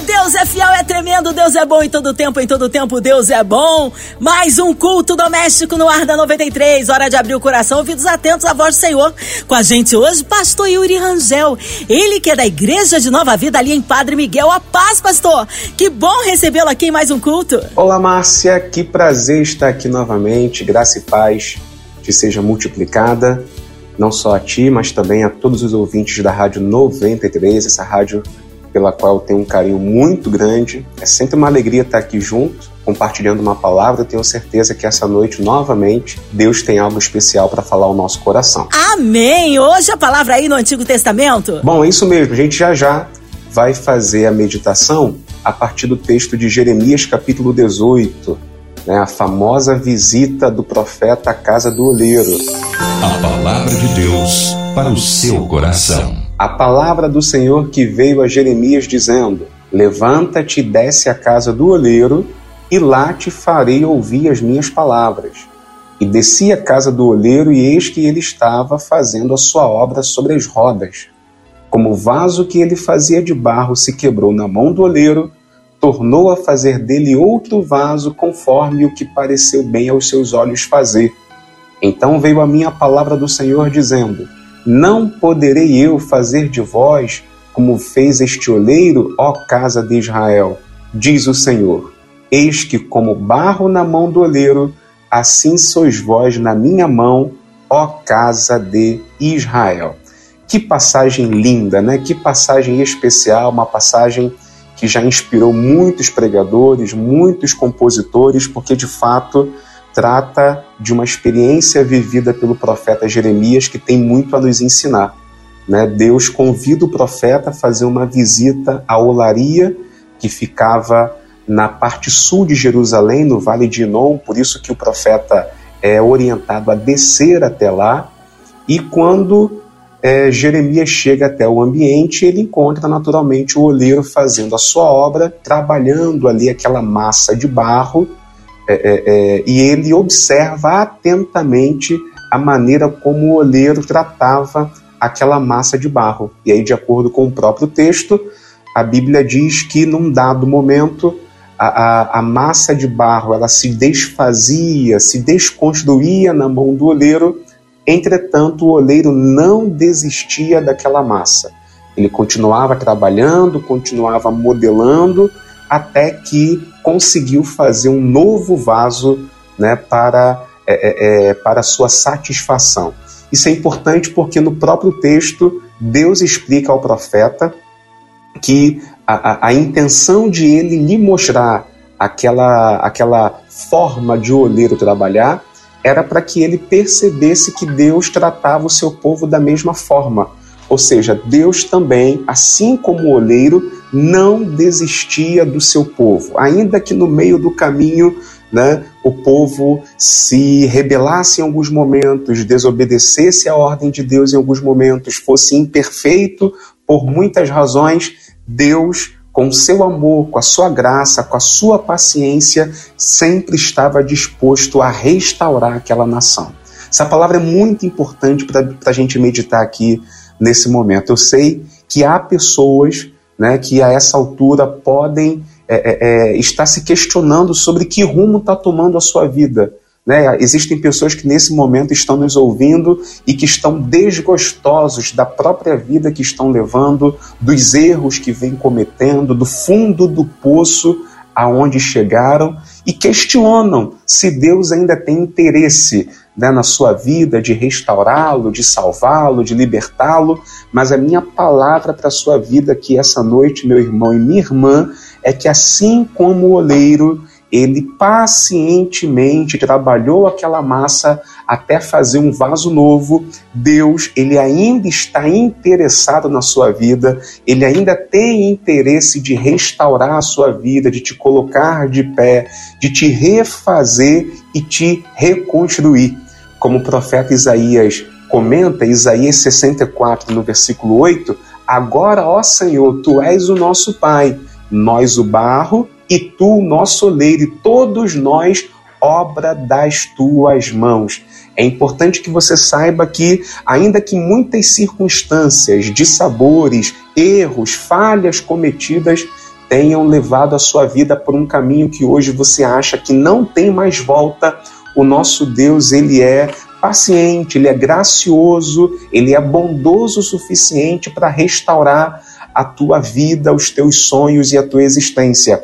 Deus é fiel, é tremendo, Deus é bom em todo tempo, em todo tempo Deus é bom. Mais um culto doméstico no ar da 93, hora de abrir o coração, ouvidos atentos à voz do Senhor. Com a gente hoje, pastor Yuri Rangel, ele que é da Igreja de Nova Vida ali em Padre Miguel. A paz, pastor! Que bom recebê-lo aqui em mais um culto. Olá, Márcia, que prazer estar aqui novamente. Graça e paz te seja multiplicada, não só a ti, mas também a todos os ouvintes da Rádio 93, essa rádio pela qual eu tenho um carinho muito grande. É sempre uma alegria estar aqui junto, compartilhando uma palavra. Eu tenho certeza que essa noite, novamente, Deus tem algo especial para falar ao nosso coração. Amém! Hoje a palavra aí no Antigo Testamento? Bom, é isso mesmo. A gente já já vai fazer a meditação a partir do texto de Jeremias, capítulo 18, né, a famosa visita do profeta à casa do oleiro. A palavra de Deus para o seu coração. A palavra do Senhor que veio a Jeremias dizendo: Levanta-te e desce à casa do oleiro, e lá te farei ouvir as minhas palavras. E desci à casa do oleiro, e eis que ele estava fazendo a sua obra sobre as rodas. Como o vaso que ele fazia de barro se quebrou na mão do oleiro, tornou a fazer dele outro vaso conforme o que pareceu bem aos seus olhos fazer. Então veio a mim a palavra do Senhor dizendo: Não poderei eu fazer de vós como fez este oleiro, ó casa de Israel, diz o Senhor. Eis que, como barro na mão do oleiro, assim sois vós na minha mão, ó casa de Israel. Que passagem linda, né? Que passagem especial, uma passagem que já inspirou muitos pregadores, muitos compositores, porque de fato trata de uma experiência vivida pelo profeta Jeremias que tem muito a nos ensinar. Né? Deus convida o profeta a fazer uma visita à olaria que ficava na parte sul de Jerusalém, no Vale de Inom, por isso que o profeta é orientado a descer até lá. E quando é, Jeremias chega até o ambiente, ele encontra naturalmente o oleiro fazendo a sua obra, trabalhando ali aquela massa de barro, é, é, é e ele observa atentamente a maneira como o oleiro tratava aquela massa de barro. E aí, de acordo com o próprio texto, a Bíblia diz que num dado momento a, a, a, massa de barro ela se desfazia, se desconstruía na mão do oleiro, entretanto o oleiro não desistia daquela massa. Ele continuava trabalhando, continuava modelando, até que conseguiu fazer um novo vaso né, para, é, é, é para sua satisfação. Isso é importante porque no próprio texto Deus explica ao profeta que a, a, a intenção de ele lhe mostrar aquela, aquela forma de o olheiro trabalhar era para que ele percebesse que Deus tratava o seu povo da mesma forma. Ou seja, Deus também, assim como o oleiro, não desistia do seu povo, ainda que no meio do caminho né, o povo se rebelasse em alguns momentos, desobedecesse a ordem de Deus em alguns momentos, fosse imperfeito por muitas razões, Deus, com seu amor, com a sua graça, com a sua paciência, sempre estava disposto a restaurar aquela nação. Essa palavra é muito importante para a gente meditar aqui nesse momento. Eu sei que há pessoas né, que a essa altura podem é, é, é, está se questionando sobre que rumo está tomando a sua vida. Né? Existem pessoas que nesse momento estão nos ouvindo e que estão desgostosos da própria vida que estão levando, dos erros que vêm cometendo, do fundo do poço aonde chegaram e questionam se Deus ainda tem interesse né, na sua vida de restaurá-lo, de salvá-lo, de libertá-lo. Mas a minha palavra para a sua vida aqui essa noite, meu irmão e minha irmã, é que assim como o oleiro, ele pacientemente trabalhou aquela massa até fazer um vaso novo. Deus, ele ainda está interessado na sua vida, ele ainda tem interesse de restaurar a sua vida, de te colocar de pé, de te refazer e te reconstruir. Como o profeta Isaías comenta, Isaías 64, no versículo 8, Agora, ó Senhor, tu és o nosso Pai nós o barro e tu, nosso oleiro, e todos nós, obra das tuas mãos. É importante que você saiba que, ainda que muitas circunstâncias, dissabores, erros, falhas cometidas tenham levado a sua vida por um caminho que hoje você acha que não tem mais volta, o nosso Deus, ele é paciente, ele é gracioso, ele é bondoso o suficiente para restaurar a tua vida, os teus sonhos e a tua existência.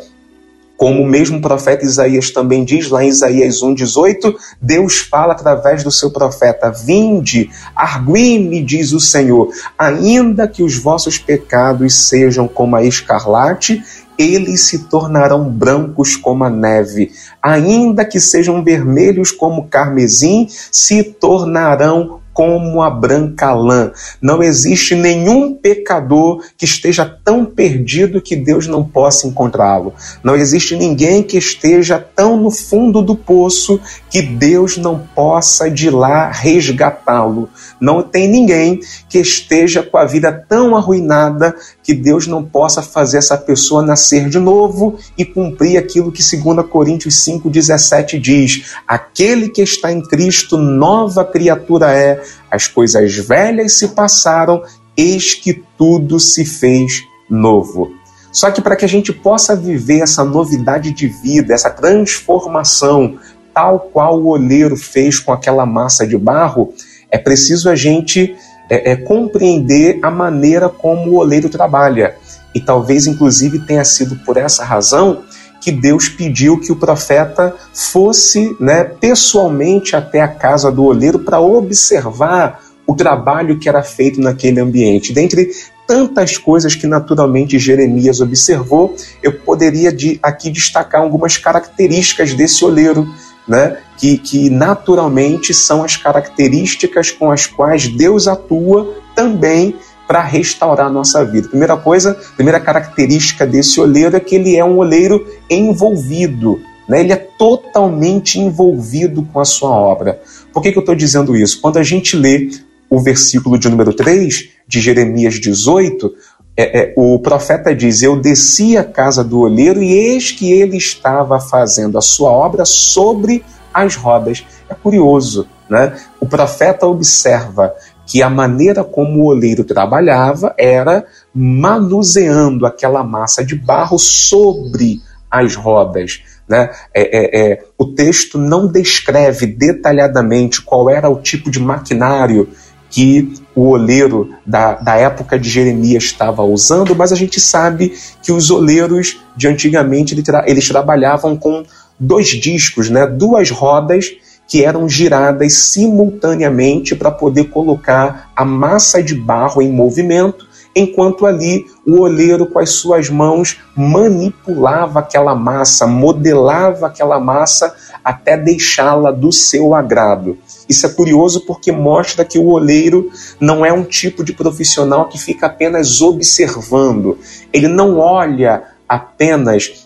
Como o mesmo profeta Isaías também diz lá em Isaías 1,18, Deus fala através do seu profeta: Vinde, argui-me, diz o Senhor, ainda que os vossos pecados sejam como a escarlate, eles se tornarão brancos como a neve, ainda que sejam vermelhos como carmesim, se tornarão como a branca lã. Não existe nenhum pecador que esteja tão perdido que Deus não possa encontrá-lo. Não existe ninguém que esteja tão no fundo do poço que Deus não possa de lá resgatá-lo. Não tem ninguém que esteja com a vida tão arruinada que Deus não possa fazer essa pessoa nascer de novo e cumprir aquilo que 2 Coríntios 5,17 diz: aquele que está em Cristo, nova criatura é, as coisas velhas se passaram, eis que tudo se fez novo. Só que para que a gente possa viver essa novidade de vida, essa transformação, tal qual o oleiro fez com aquela massa de barro, é preciso a gente é, é, compreender a maneira como o oleiro trabalha. E talvez, inclusive, tenha sido por essa razão que Deus pediu que o profeta fosse né, pessoalmente até a casa do oleiro para observar o trabalho que era feito naquele ambiente. Dentre tantas coisas que naturalmente Jeremias observou, eu poderia de, aqui destacar algumas características desse oleiro, né, que, que naturalmente são as características com as quais Deus atua também para restaurar a nossa vida. Primeira coisa, primeira característica desse oleiro é que ele é um oleiro envolvido. Né? Ele é totalmente envolvido com a sua obra. Por que, que eu estou dizendo isso? Quando a gente lê o versículo de número 3 de Jeremias 18, é, é, o profeta diz: Eu desci à casa do olheiro e eis que ele estava fazendo a sua obra sobre as rodas. É curioso, né? O profeta observa que a maneira como o oleiro trabalhava era manuseando aquela massa de barro sobre as rodas. Né? É, é, é, o texto não descreve detalhadamente qual era o tipo de maquinário que o oleiro da, da época de Jeremias estava usando, mas a gente sabe que os oleiros de antigamente eles trabalhavam com dois discos, né? duas rodas que eram giradas simultaneamente para poder colocar a massa de barro em movimento, enquanto ali o oleiro com as suas mãos manipulava aquela massa, modelava aquela massa até deixá-la do seu agrado. Isso é curioso porque mostra que o oleiro não é um tipo de profissional que fica apenas observando. Ele não olha apenas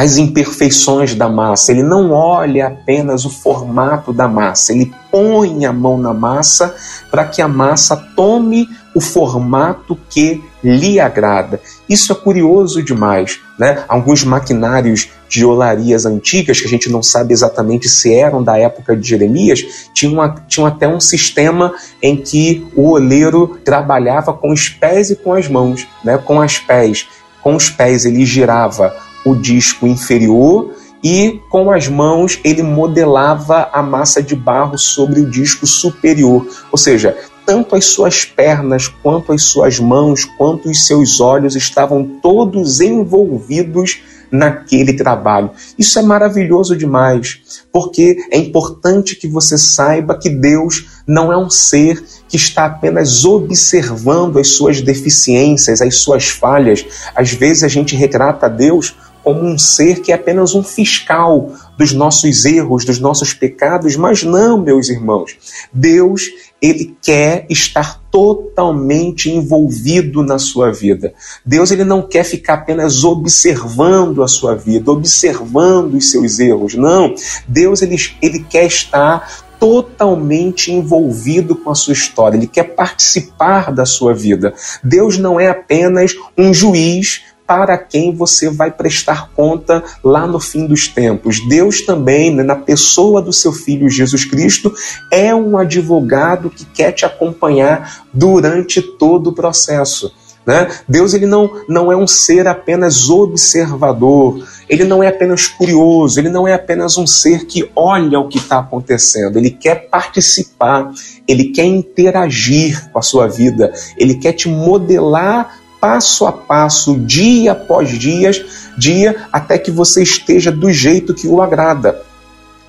as imperfeições da massa, ele não olha apenas o formato da massa, ele põe a mão na massa para que a massa tome o formato que lhe agrada. Isso é curioso demais. Né? Alguns maquinários de olarias antigas, que a gente não sabe exatamente se eram da época de Jeremias, tinham, tinham até um sistema em que o oleiro trabalhava com os pés e com as mãos, né? com as pés. Com os pés ele girava o disco inferior e com as mãos ele modelava a massa de barro sobre o disco superior. Ou seja, tanto as suas pernas, quanto as suas mãos, quanto os seus olhos estavam todos envolvidos naquele trabalho. Isso é maravilhoso demais, porque é importante que você saiba que Deus não é um ser que está apenas observando as suas deficiências, as suas falhas. Às vezes a gente retrata Deus como um ser que é apenas um fiscal dos nossos erros, dos nossos pecados, mas não, meus irmãos. Deus, ele quer estar totalmente envolvido na sua vida. Deus ele não quer ficar apenas observando a sua vida, observando os seus erros. Não, Deus ele, ele quer estar totalmente envolvido com a sua história, ele quer participar da sua vida. Deus não é apenas um juiz para quem você vai prestar conta lá no fim dos tempos. Deus também, né, na pessoa do seu Filho Jesus Cristo, é um advogado que quer te acompanhar durante todo o processo. Né? Deus ele não, não é um ser apenas observador, ele não é apenas curioso, ele não é apenas um ser que olha o que está acontecendo, ele quer participar, ele quer interagir com a sua vida, ele quer te modelar passo a passo, dia após dia, dia, até que você esteja do jeito que o agrada.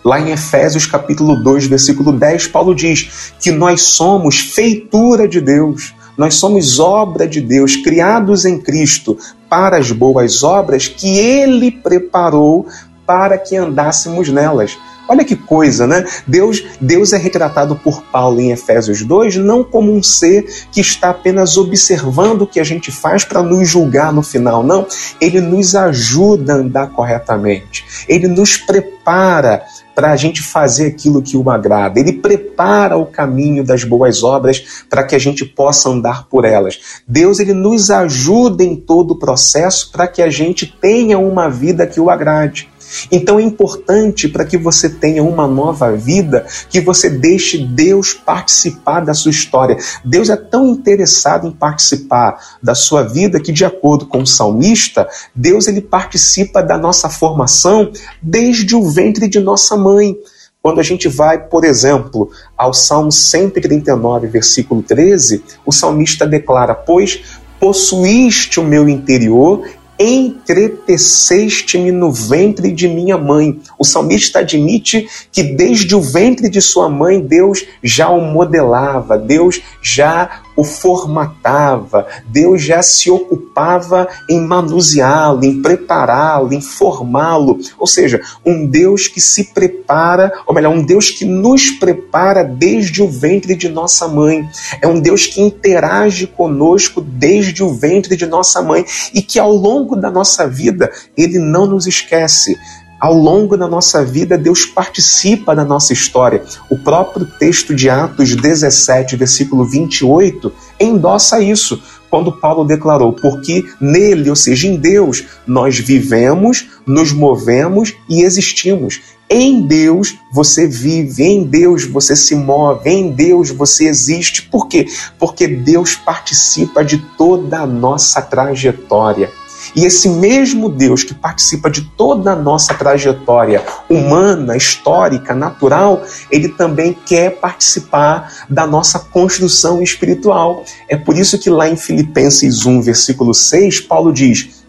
Lá em Efésios capítulo 2, versículo 10, Paulo diz que nós somos feitura de Deus, nós somos obra de Deus, criados em Cristo para as boas obras que Ele preparou para que andássemos nelas. Olha que coisa, né? Deus, Deus é retratado por Paulo em Efésios 2 não como um ser que está apenas observando o que a gente faz para nos julgar no final, não. Ele nos ajuda a andar corretamente. Ele nos prepara para a gente fazer aquilo que o agrada. Ele prepara o caminho das boas obras para que a gente possa andar por elas. Deus ele nos ajuda em todo o processo para que a gente tenha uma vida que o agrade. Então é importante para que você tenha uma nova vida que você deixe Deus participar da sua história. Deus é tão interessado em participar da sua vida que, de acordo com o salmista, Deus ele participa da nossa formação desde o ventre de nossa mãe. Quando a gente vai, por exemplo, ao Salmo 139, versículo 13, o salmista declara: Pois possuíste o meu interior entreteceste-me no ventre de minha mãe. O salmista admite que desde o ventre de sua mãe Deus já o modelava, Deus já o formatava, Deus já se ocupava em manuseá-lo, em prepará-lo, em formá-lo. Ou seja, um Deus que se prepara, ou melhor, um Deus que nos prepara desde o ventre de nossa mãe. É um Deus que interage conosco desde o ventre de nossa mãe e que ao longo da nossa vida ele não nos esquece ao longo da nossa vida, Deus participa da nossa história. O próprio texto de Atos 17, versículo 28, endossa isso, quando Paulo declarou: Porque nele, ou seja, em Deus, nós vivemos, nos movemos e existimos. Em Deus você vive, em Deus você se move, em Deus você existe. Por quê? Porque Deus participa de toda a nossa trajetória. E esse mesmo Deus que participa de toda a nossa trajetória humana, histórica, natural, ele também quer participar da nossa construção espiritual. É por isso que lá em Filipenses 1, versículo 6, Paulo diz: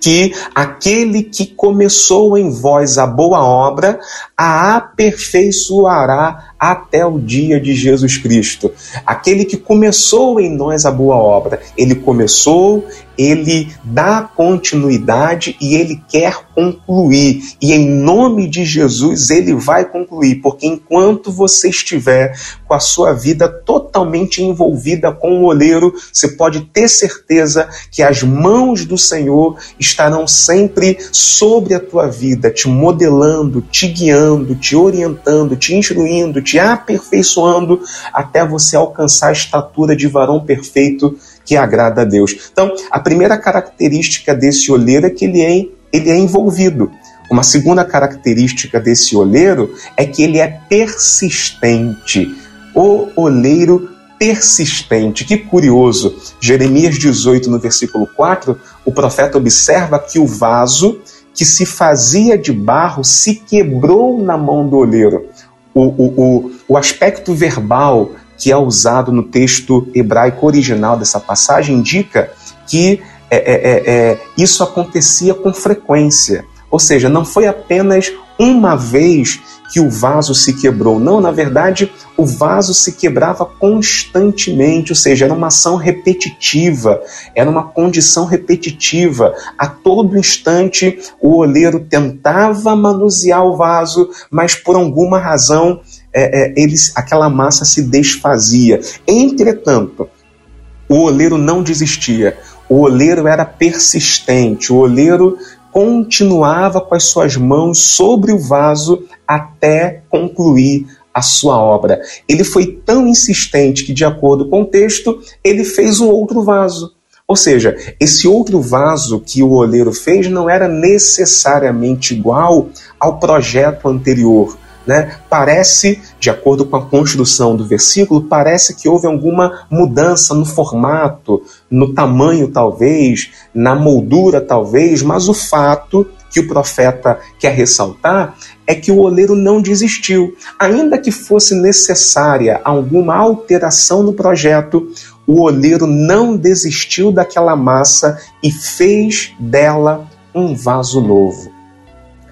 que aquele que começou em vós a boa obra a aperfeiçoará até o dia de Jesus Cristo. Aquele que começou em nós a boa obra, ele começou, ele dá continuidade e ele quer concluir. E em nome de Jesus ele vai concluir, porque enquanto você estiver com a sua vida totalmente envolvida com o oleiro, você pode ter certeza que as mãos do Senhor estarão sempre sobre a tua vida, te modelando, te guiando, te orientando, te instruindo, te aperfeiçoando até você alcançar a estatura de varão perfeito que agrada a Deus. Então, a primeira característica desse olheiro é que ele é, ele é envolvido. Uma segunda característica desse olheiro é que ele é persistente. O oleiro persistente. Que curioso. Jeremias 18, no versículo 4, o profeta observa que o vaso que se fazia de barro se quebrou na mão do oleiro. O, o, o, aspecto verbal que é usado no texto hebraico original dessa passagem indica que é, é, é, é, isso acontecia com frequência. Ou seja, não foi apenas uma vez que o vaso se quebrou. Não, na verdade, o vaso se quebrava constantemente, ou seja, era uma ação repetitiva, era uma condição repetitiva. A todo instante, o oleiro tentava manusear o vaso, mas por alguma razão é, é, eles, aquela massa se desfazia. Entretanto, o oleiro não desistia. O oleiro era persistente. O oleiro continuava com as suas mãos sobre o vaso até concluir a sua obra. Ele foi tão insistente que, de acordo com o texto, ele fez um outro vaso. Ou seja, esse outro vaso que o oleiro fez não era necessariamente igual ao projeto anterior. Né? Parece, de acordo com a construção do versículo, parece que houve alguma mudança no formato, no tamanho, talvez, na moldura, talvez, mas o fato que o profeta quer ressaltar é que o oleiro não desistiu. Ainda que fosse necessária alguma alteração no projeto, o oleiro não desistiu daquela massa e fez dela um vaso novo.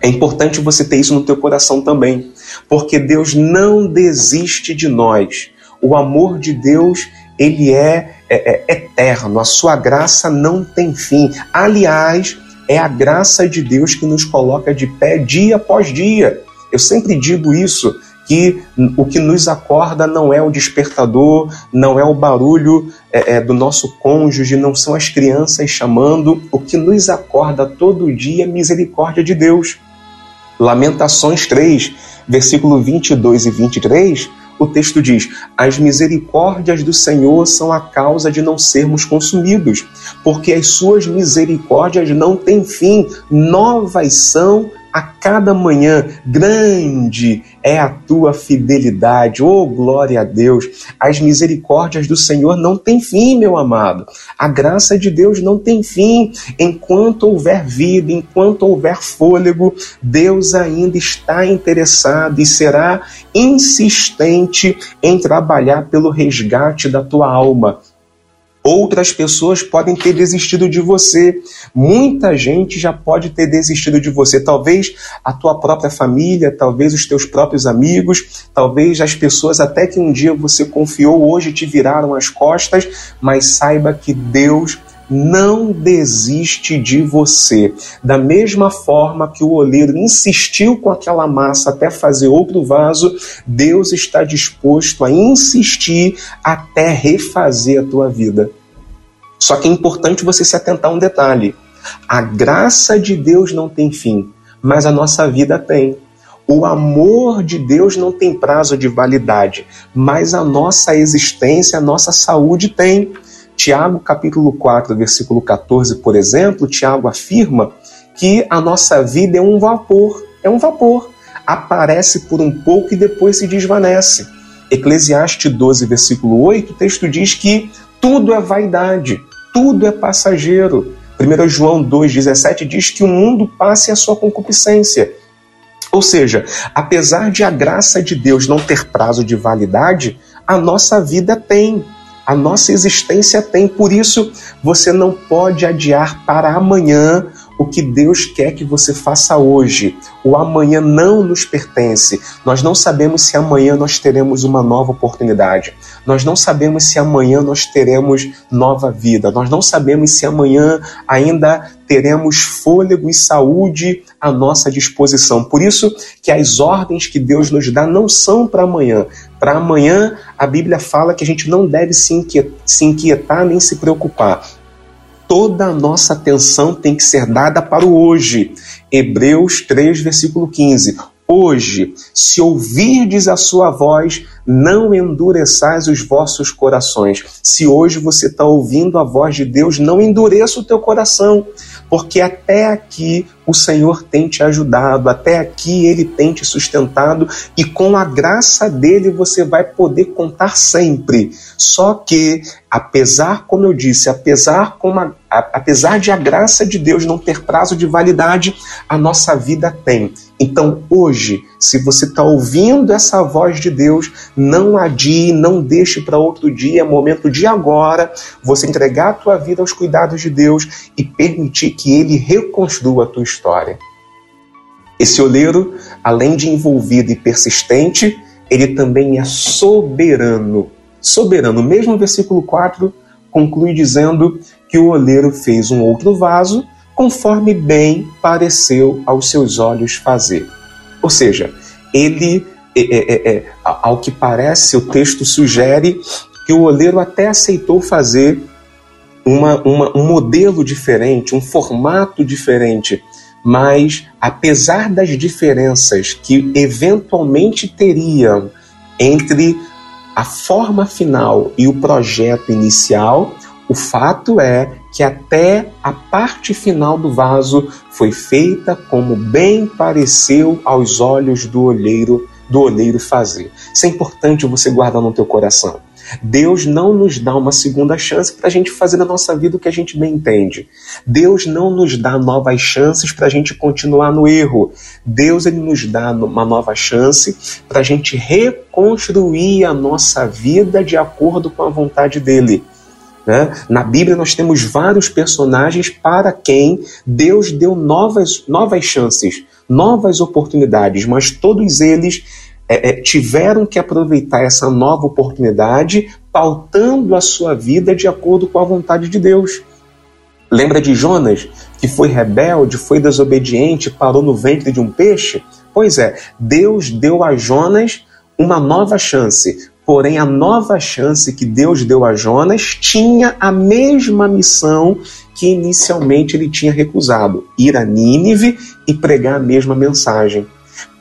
É importante você ter isso no teu coração também, porque Deus não desiste de nós. O amor de Deus, ele é, é, é eterno, a sua graça não tem fim. Aliás, é a graça de Deus que nos coloca de pé dia após dia. Eu sempre digo isso que o que nos acorda não é o despertador, não é o barulho é, é, do nosso cônjuge, não são as crianças chamando. O que nos acorda todo dia é misericórdia de Deus. Lamentações 3, versículo 22 e 23, o texto diz: As misericórdias do Senhor são a causa de não sermos consumidos, porque as suas misericórdias não têm fim, novas são a cada manhã. Grande é a tua fidelidade, oh glória a Deus. As misericórdias do Senhor não têm fim, meu amado. A graça de Deus não tem fim. Enquanto houver vida, enquanto houver fôlego, Deus ainda está interessado e será insistente em trabalhar pelo resgate da tua alma. Outras pessoas podem ter desistido de você. Muita gente já pode ter desistido de você. Talvez a tua própria família, talvez os teus próprios amigos, talvez as pessoas até que um dia você confiou hoje te viraram as costas, mas saiba que Deus não desiste de você. Da mesma forma que o oleiro insistiu com aquela massa até fazer outro vaso, Deus está disposto a insistir até refazer a tua vida. Só que é importante você se atentar a um detalhe: a graça de Deus não tem fim, mas a nossa vida tem. O amor de Deus não tem prazo de validade, mas a nossa existência, a nossa saúde tem. Tiago, capítulo 4, versículo 14, por exemplo, Tiago afirma que a nossa vida é um vapor, é um vapor. Aparece por um pouco e depois se desvanece. Eclesiastes 12, versículo 8, o texto diz que tudo é vaidade, tudo é passageiro. 1 João 2,17 diz que o mundo passe a sua concupiscência. Ou seja, apesar de a graça de Deus não ter prazo de validade, a nossa vida tem, a nossa existência tem. Por isso, você não pode adiar para amanhã o que Deus quer que você faça hoje. O amanhã não nos pertence. Nós não sabemos se amanhã nós teremos uma nova oportunidade. Nós não sabemos se amanhã nós teremos nova vida. Nós não sabemos se amanhã ainda teremos fôlego e saúde à nossa disposição. Por isso que as ordens que Deus nos dá não são para amanhã. Para amanhã, a Bíblia fala que a gente não deve se inquietar nem se preocupar toda a nossa atenção tem que ser dada para o hoje. Hebreus 3, versículo 15. Hoje, se ouvirdes a sua voz, não endureçais os vossos corações. Se hoje você está ouvindo a voz de Deus, não endureça o teu coração porque até aqui o Senhor tem te ajudado, até aqui Ele tem te sustentado e com a graça dele você vai poder contar sempre. Só que, apesar, como eu disse, apesar, como a, a, apesar de a graça de Deus não ter prazo de validade, a nossa vida tem. Então, hoje, se você está ouvindo essa voz de Deus, não adie, não deixe para outro dia, é momento de agora você entregar a tua vida aos cuidados de Deus e permitir que Ele reconstrua a tua história. Esse oleiro, além de envolvido e persistente, ele também é soberano. Soberano, mesmo o versículo 4 conclui dizendo que o oleiro fez um outro vaso conforme bem pareceu aos seus olhos fazer. Ou seja, ele, é, é, é, é ao que parece, o texto sugere que o oleiro até aceitou fazer uma, uma, um modelo diferente, um formato diferente, mas apesar das diferenças que eventualmente teriam entre a forma final e o projeto inicial, o fato é que até a parte final do vaso foi feita como bem pareceu aos olhos do olheiro, do olheiro fazer. Isso é importante você guardar no teu coração. Deus não nos dá uma segunda chance para a gente fazer na nossa vida o que a gente bem entende. Deus não nos dá novas chances para a gente continuar no erro. Deus ele nos dá uma nova chance para a gente reconstruir a nossa vida de acordo com a vontade dele. Né? Na Bíblia nós temos vários personagens para quem Deus deu novas, novas chances, novas oportunidades, mas todos eles é, é, tiveram que aproveitar essa nova oportunidade, pautando a sua vida de acordo com a vontade de Deus. Lembra de Jonas, que foi rebelde, foi desobediente, parou no ventre de um peixe? Pois é, Deus deu a Jonas uma nova chance, Porém, a nova chance que Deus deu a Jonas tinha a mesma missão que inicialmente ele tinha recusado: ir a Nínive e pregar a mesma mensagem.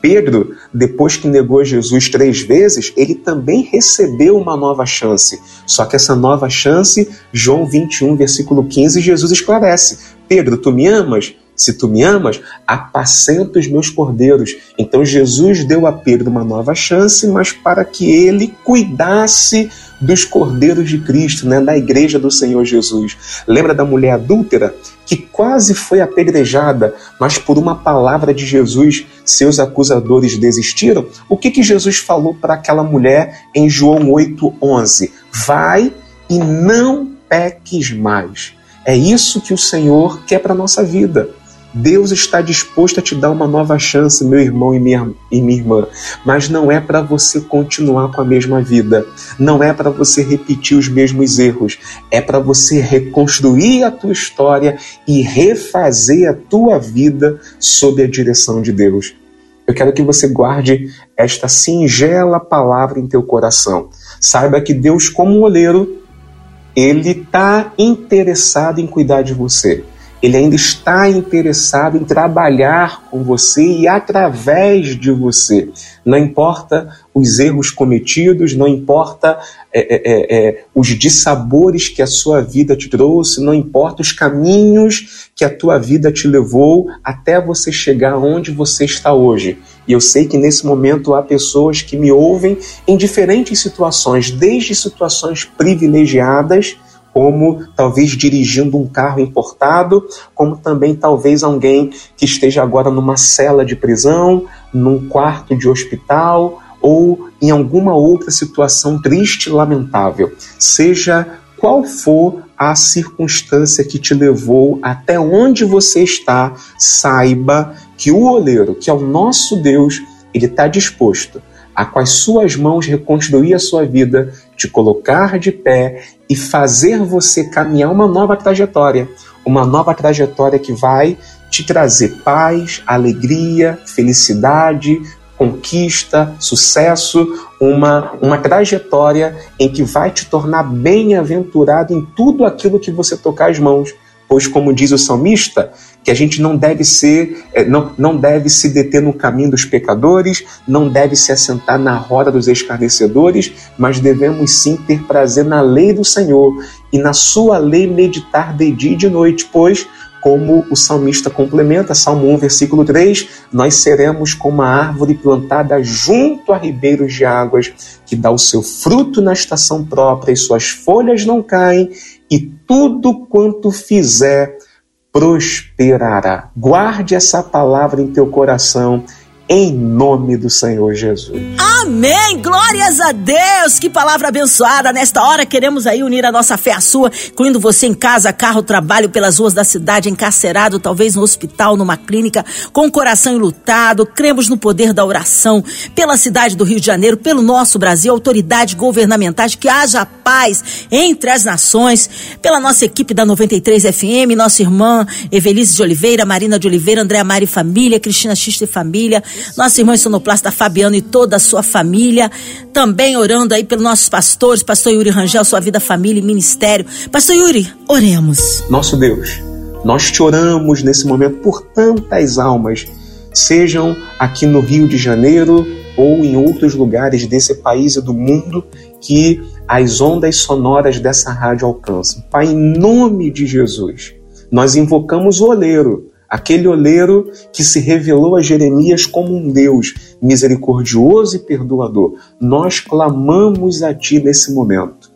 Pedro, depois que negou Jesus três vezes, ele também recebeu uma nova chance. Só que essa nova chance, João 21, versículo 15, Jesus esclarece: Pedro, tu me amas? Se tu me amas, apacenta os meus cordeiros. Então Jesus deu a Pedro uma nova chance, mas para que ele cuidasse dos cordeiros de Cristo, né, da igreja do Senhor Jesus. Lembra da mulher adúltera que quase foi apedrejada, mas por uma palavra de Jesus seus acusadores desistiram? O que, que Jesus falou para aquela mulher em João 8:11? Vai e não peques mais. É isso que o Senhor quer para nossa vida. Deus está disposto a te dar uma nova chance, meu irmão e minha, e minha irmã, mas não é para você continuar com a mesma vida, não é para você repetir os mesmos erros, é para você reconstruir a tua história e refazer a tua vida sob a direção de Deus. Eu quero que você guarde esta singela palavra em teu coração. Saiba que Deus, como um oleiro, ele está interessado em cuidar de você ele ainda está interessado em trabalhar com você e através de você. Não importa os erros cometidos, não importa é, é, é, é, os dissabores que a sua vida te trouxe, não importa os caminhos que a tua vida te levou até você chegar onde você está hoje. E eu sei que nesse momento há pessoas que me ouvem em diferentes situações, desde situações privilegiadas como talvez dirigindo um carro importado, como também talvez alguém que esteja agora numa cela de prisão, num quarto de hospital ou em alguma outra situação triste e lamentável. Seja qual for a circunstância que te levou até onde você está, saiba que o oleiro, que é o nosso Deus, ele está disposto a as suas mãos reconstruir a sua vida, te colocar de pé e fazer você caminhar uma nova trajetória, uma nova trajetória que vai te trazer paz, alegria, felicidade, conquista, sucesso, uma, uma trajetória em que vai te tornar bem-aventurado em tudo aquilo que você tocar as mãos. Pois, como diz o salmista, que a gente não deve ser, eh, não, não deve se deter no caminho dos pecadores, não deve se assentar na roda dos escarnecedores, mas devemos sim ter prazer na lei do Senhor e na sua lei meditar de dia e de noite, pois como o salmista complementa, Salmo 1, versículo 3, nós seremos como a árvore plantada junto a ribeiros de águas, que dá o seu fruto na estação própria e suas folhas não caem, e tudo quanto fizer prosperará. Guarde essa palavra em teu coração em nome do Senhor Jesus. Amém! Glórias a Deus! Que palavra abençoada! Nesta hora queremos aí unir a nossa fé à sua, incluindo você em casa, carro, trabalho, pelas ruas da cidade, encarcerado, talvez no hospital, numa clínica, com o coração enlutado. Cremos no poder da oração pela cidade do Rio de Janeiro, pelo nosso Brasil, autoridades governamentais, que haja paz entre as nações, pela nossa equipe da 93 FM, nossa irmã Evelise de Oliveira, Marina de Oliveira, Andréa Mari Família, Cristina Xista e Família, nossa irmã sonoplasta Fabiano e toda a sua família. Também orando aí pelos nossos pastores, pastor Yuri Rangel, sua vida, família e ministério. Pastor Yuri, oremos. Nosso Deus, nós te oramos nesse momento por tantas almas, sejam aqui no Rio de Janeiro ou em outros lugares desse país e do mundo que as ondas sonoras dessa rádio alcançam. Pai, em nome de Jesus, nós invocamos o oleiro, aquele oleiro que se revelou a Jeremias como um Deus misericordioso e perdoador. Nós clamamos a Ti nesse momento.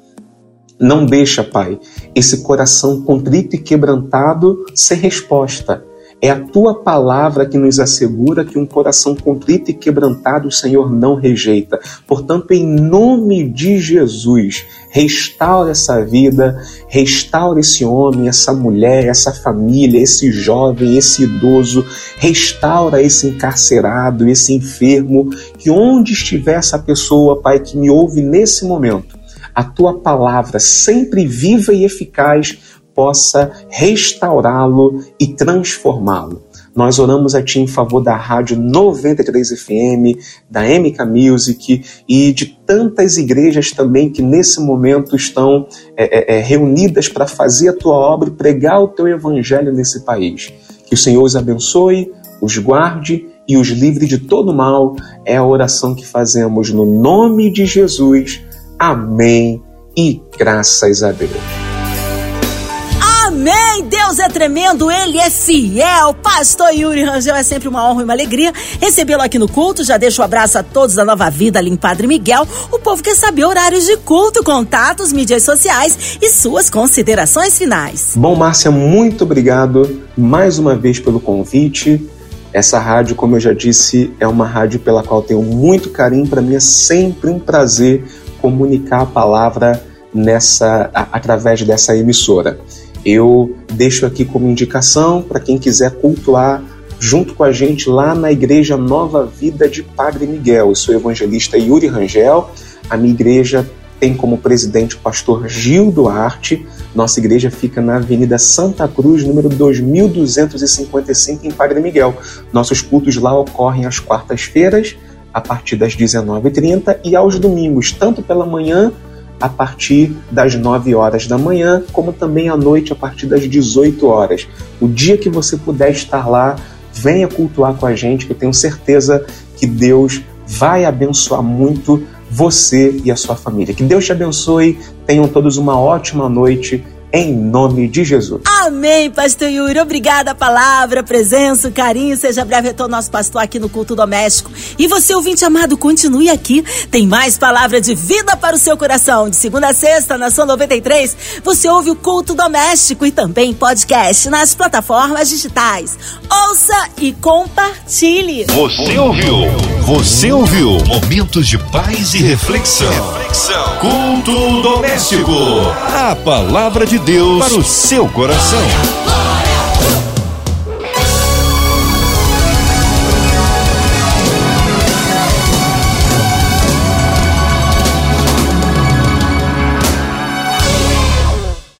Não deixa, Pai, esse coração contrito e quebrantado sem resposta é a tua palavra que nos assegura que um coração contrito e quebrantado o Senhor não rejeita. Portanto, em nome de Jesus, restaura essa vida, restaura esse homem, essa mulher, essa família, esse jovem, esse idoso, restaura esse encarcerado, esse enfermo, que onde estiver essa pessoa, Pai, que me ouve nesse momento, a tua palavra, sempre viva e eficaz, possa restaurá-lo e transformá-lo. Nós oramos a Ti em favor da Rádio 93 FM, da MK Music e de tantas igrejas também que nesse momento estão é, é, é, reunidas para fazer a Tua obra e pregar o Teu Evangelho nesse país. Que o Senhor os abençoe, os guarde e os livre de todo mal. É a oração que fazemos no nome de Jesus. Amém e graças a Deus. Amém! Deus é tremendo, Ele é fiel. Pastor Yuri Rangel, é sempre uma honra e uma alegria recebê-lo aqui no culto. Já deixo um abraço a todos da Nova Vida, ali em Padre Miguel. O povo quer saber horários de culto, contatos, mídias sociais e suas considerações finais. Bom, Márcia, muito obrigado mais uma vez pelo convite. Essa rádio, como eu já disse, é uma rádio pela qual tenho muito carinho. Para mim é sempre um prazer comunicar a palavra nessa através dessa emissora. Eu deixo aqui como indicação para quem quiser cultuar junto com a gente lá na Igreja Nova Vida de Padre Miguel. Eu sou o evangelista Yuri Rangel. A minha igreja tem como presidente o pastor Gil Duarte. Nossa igreja fica na Avenida Santa Cruz, número 2255, em Padre Miguel. Nossos cultos lá ocorrem às quartas-feiras, a partir das 19h30 e aos domingos, tanto pela manhã a partir das 9 horas da manhã, como também à noite a partir das 18 horas. O dia que você puder estar lá, venha cultuar com a gente, que eu tenho certeza que Deus vai abençoar muito você e a sua família. Que Deus te abençoe, tenham todos uma ótima noite em nome de Jesus. Amém, pastor Yuri. Obrigada a palavra, presença, carinho. Seja breve retorno nosso pastor aqui no culto doméstico. E você, ouvinte amado, continue aqui. Tem mais palavra de vida para o seu coração. De segunda a sexta, na São 93, você ouve o culto doméstico e também podcast nas plataformas digitais. Ouça e compartilhe. Você ouviu? Você ouviu? Momentos de paz e reflexão. reflexão. Culto doméstico. A palavra de Deus para o seu coração.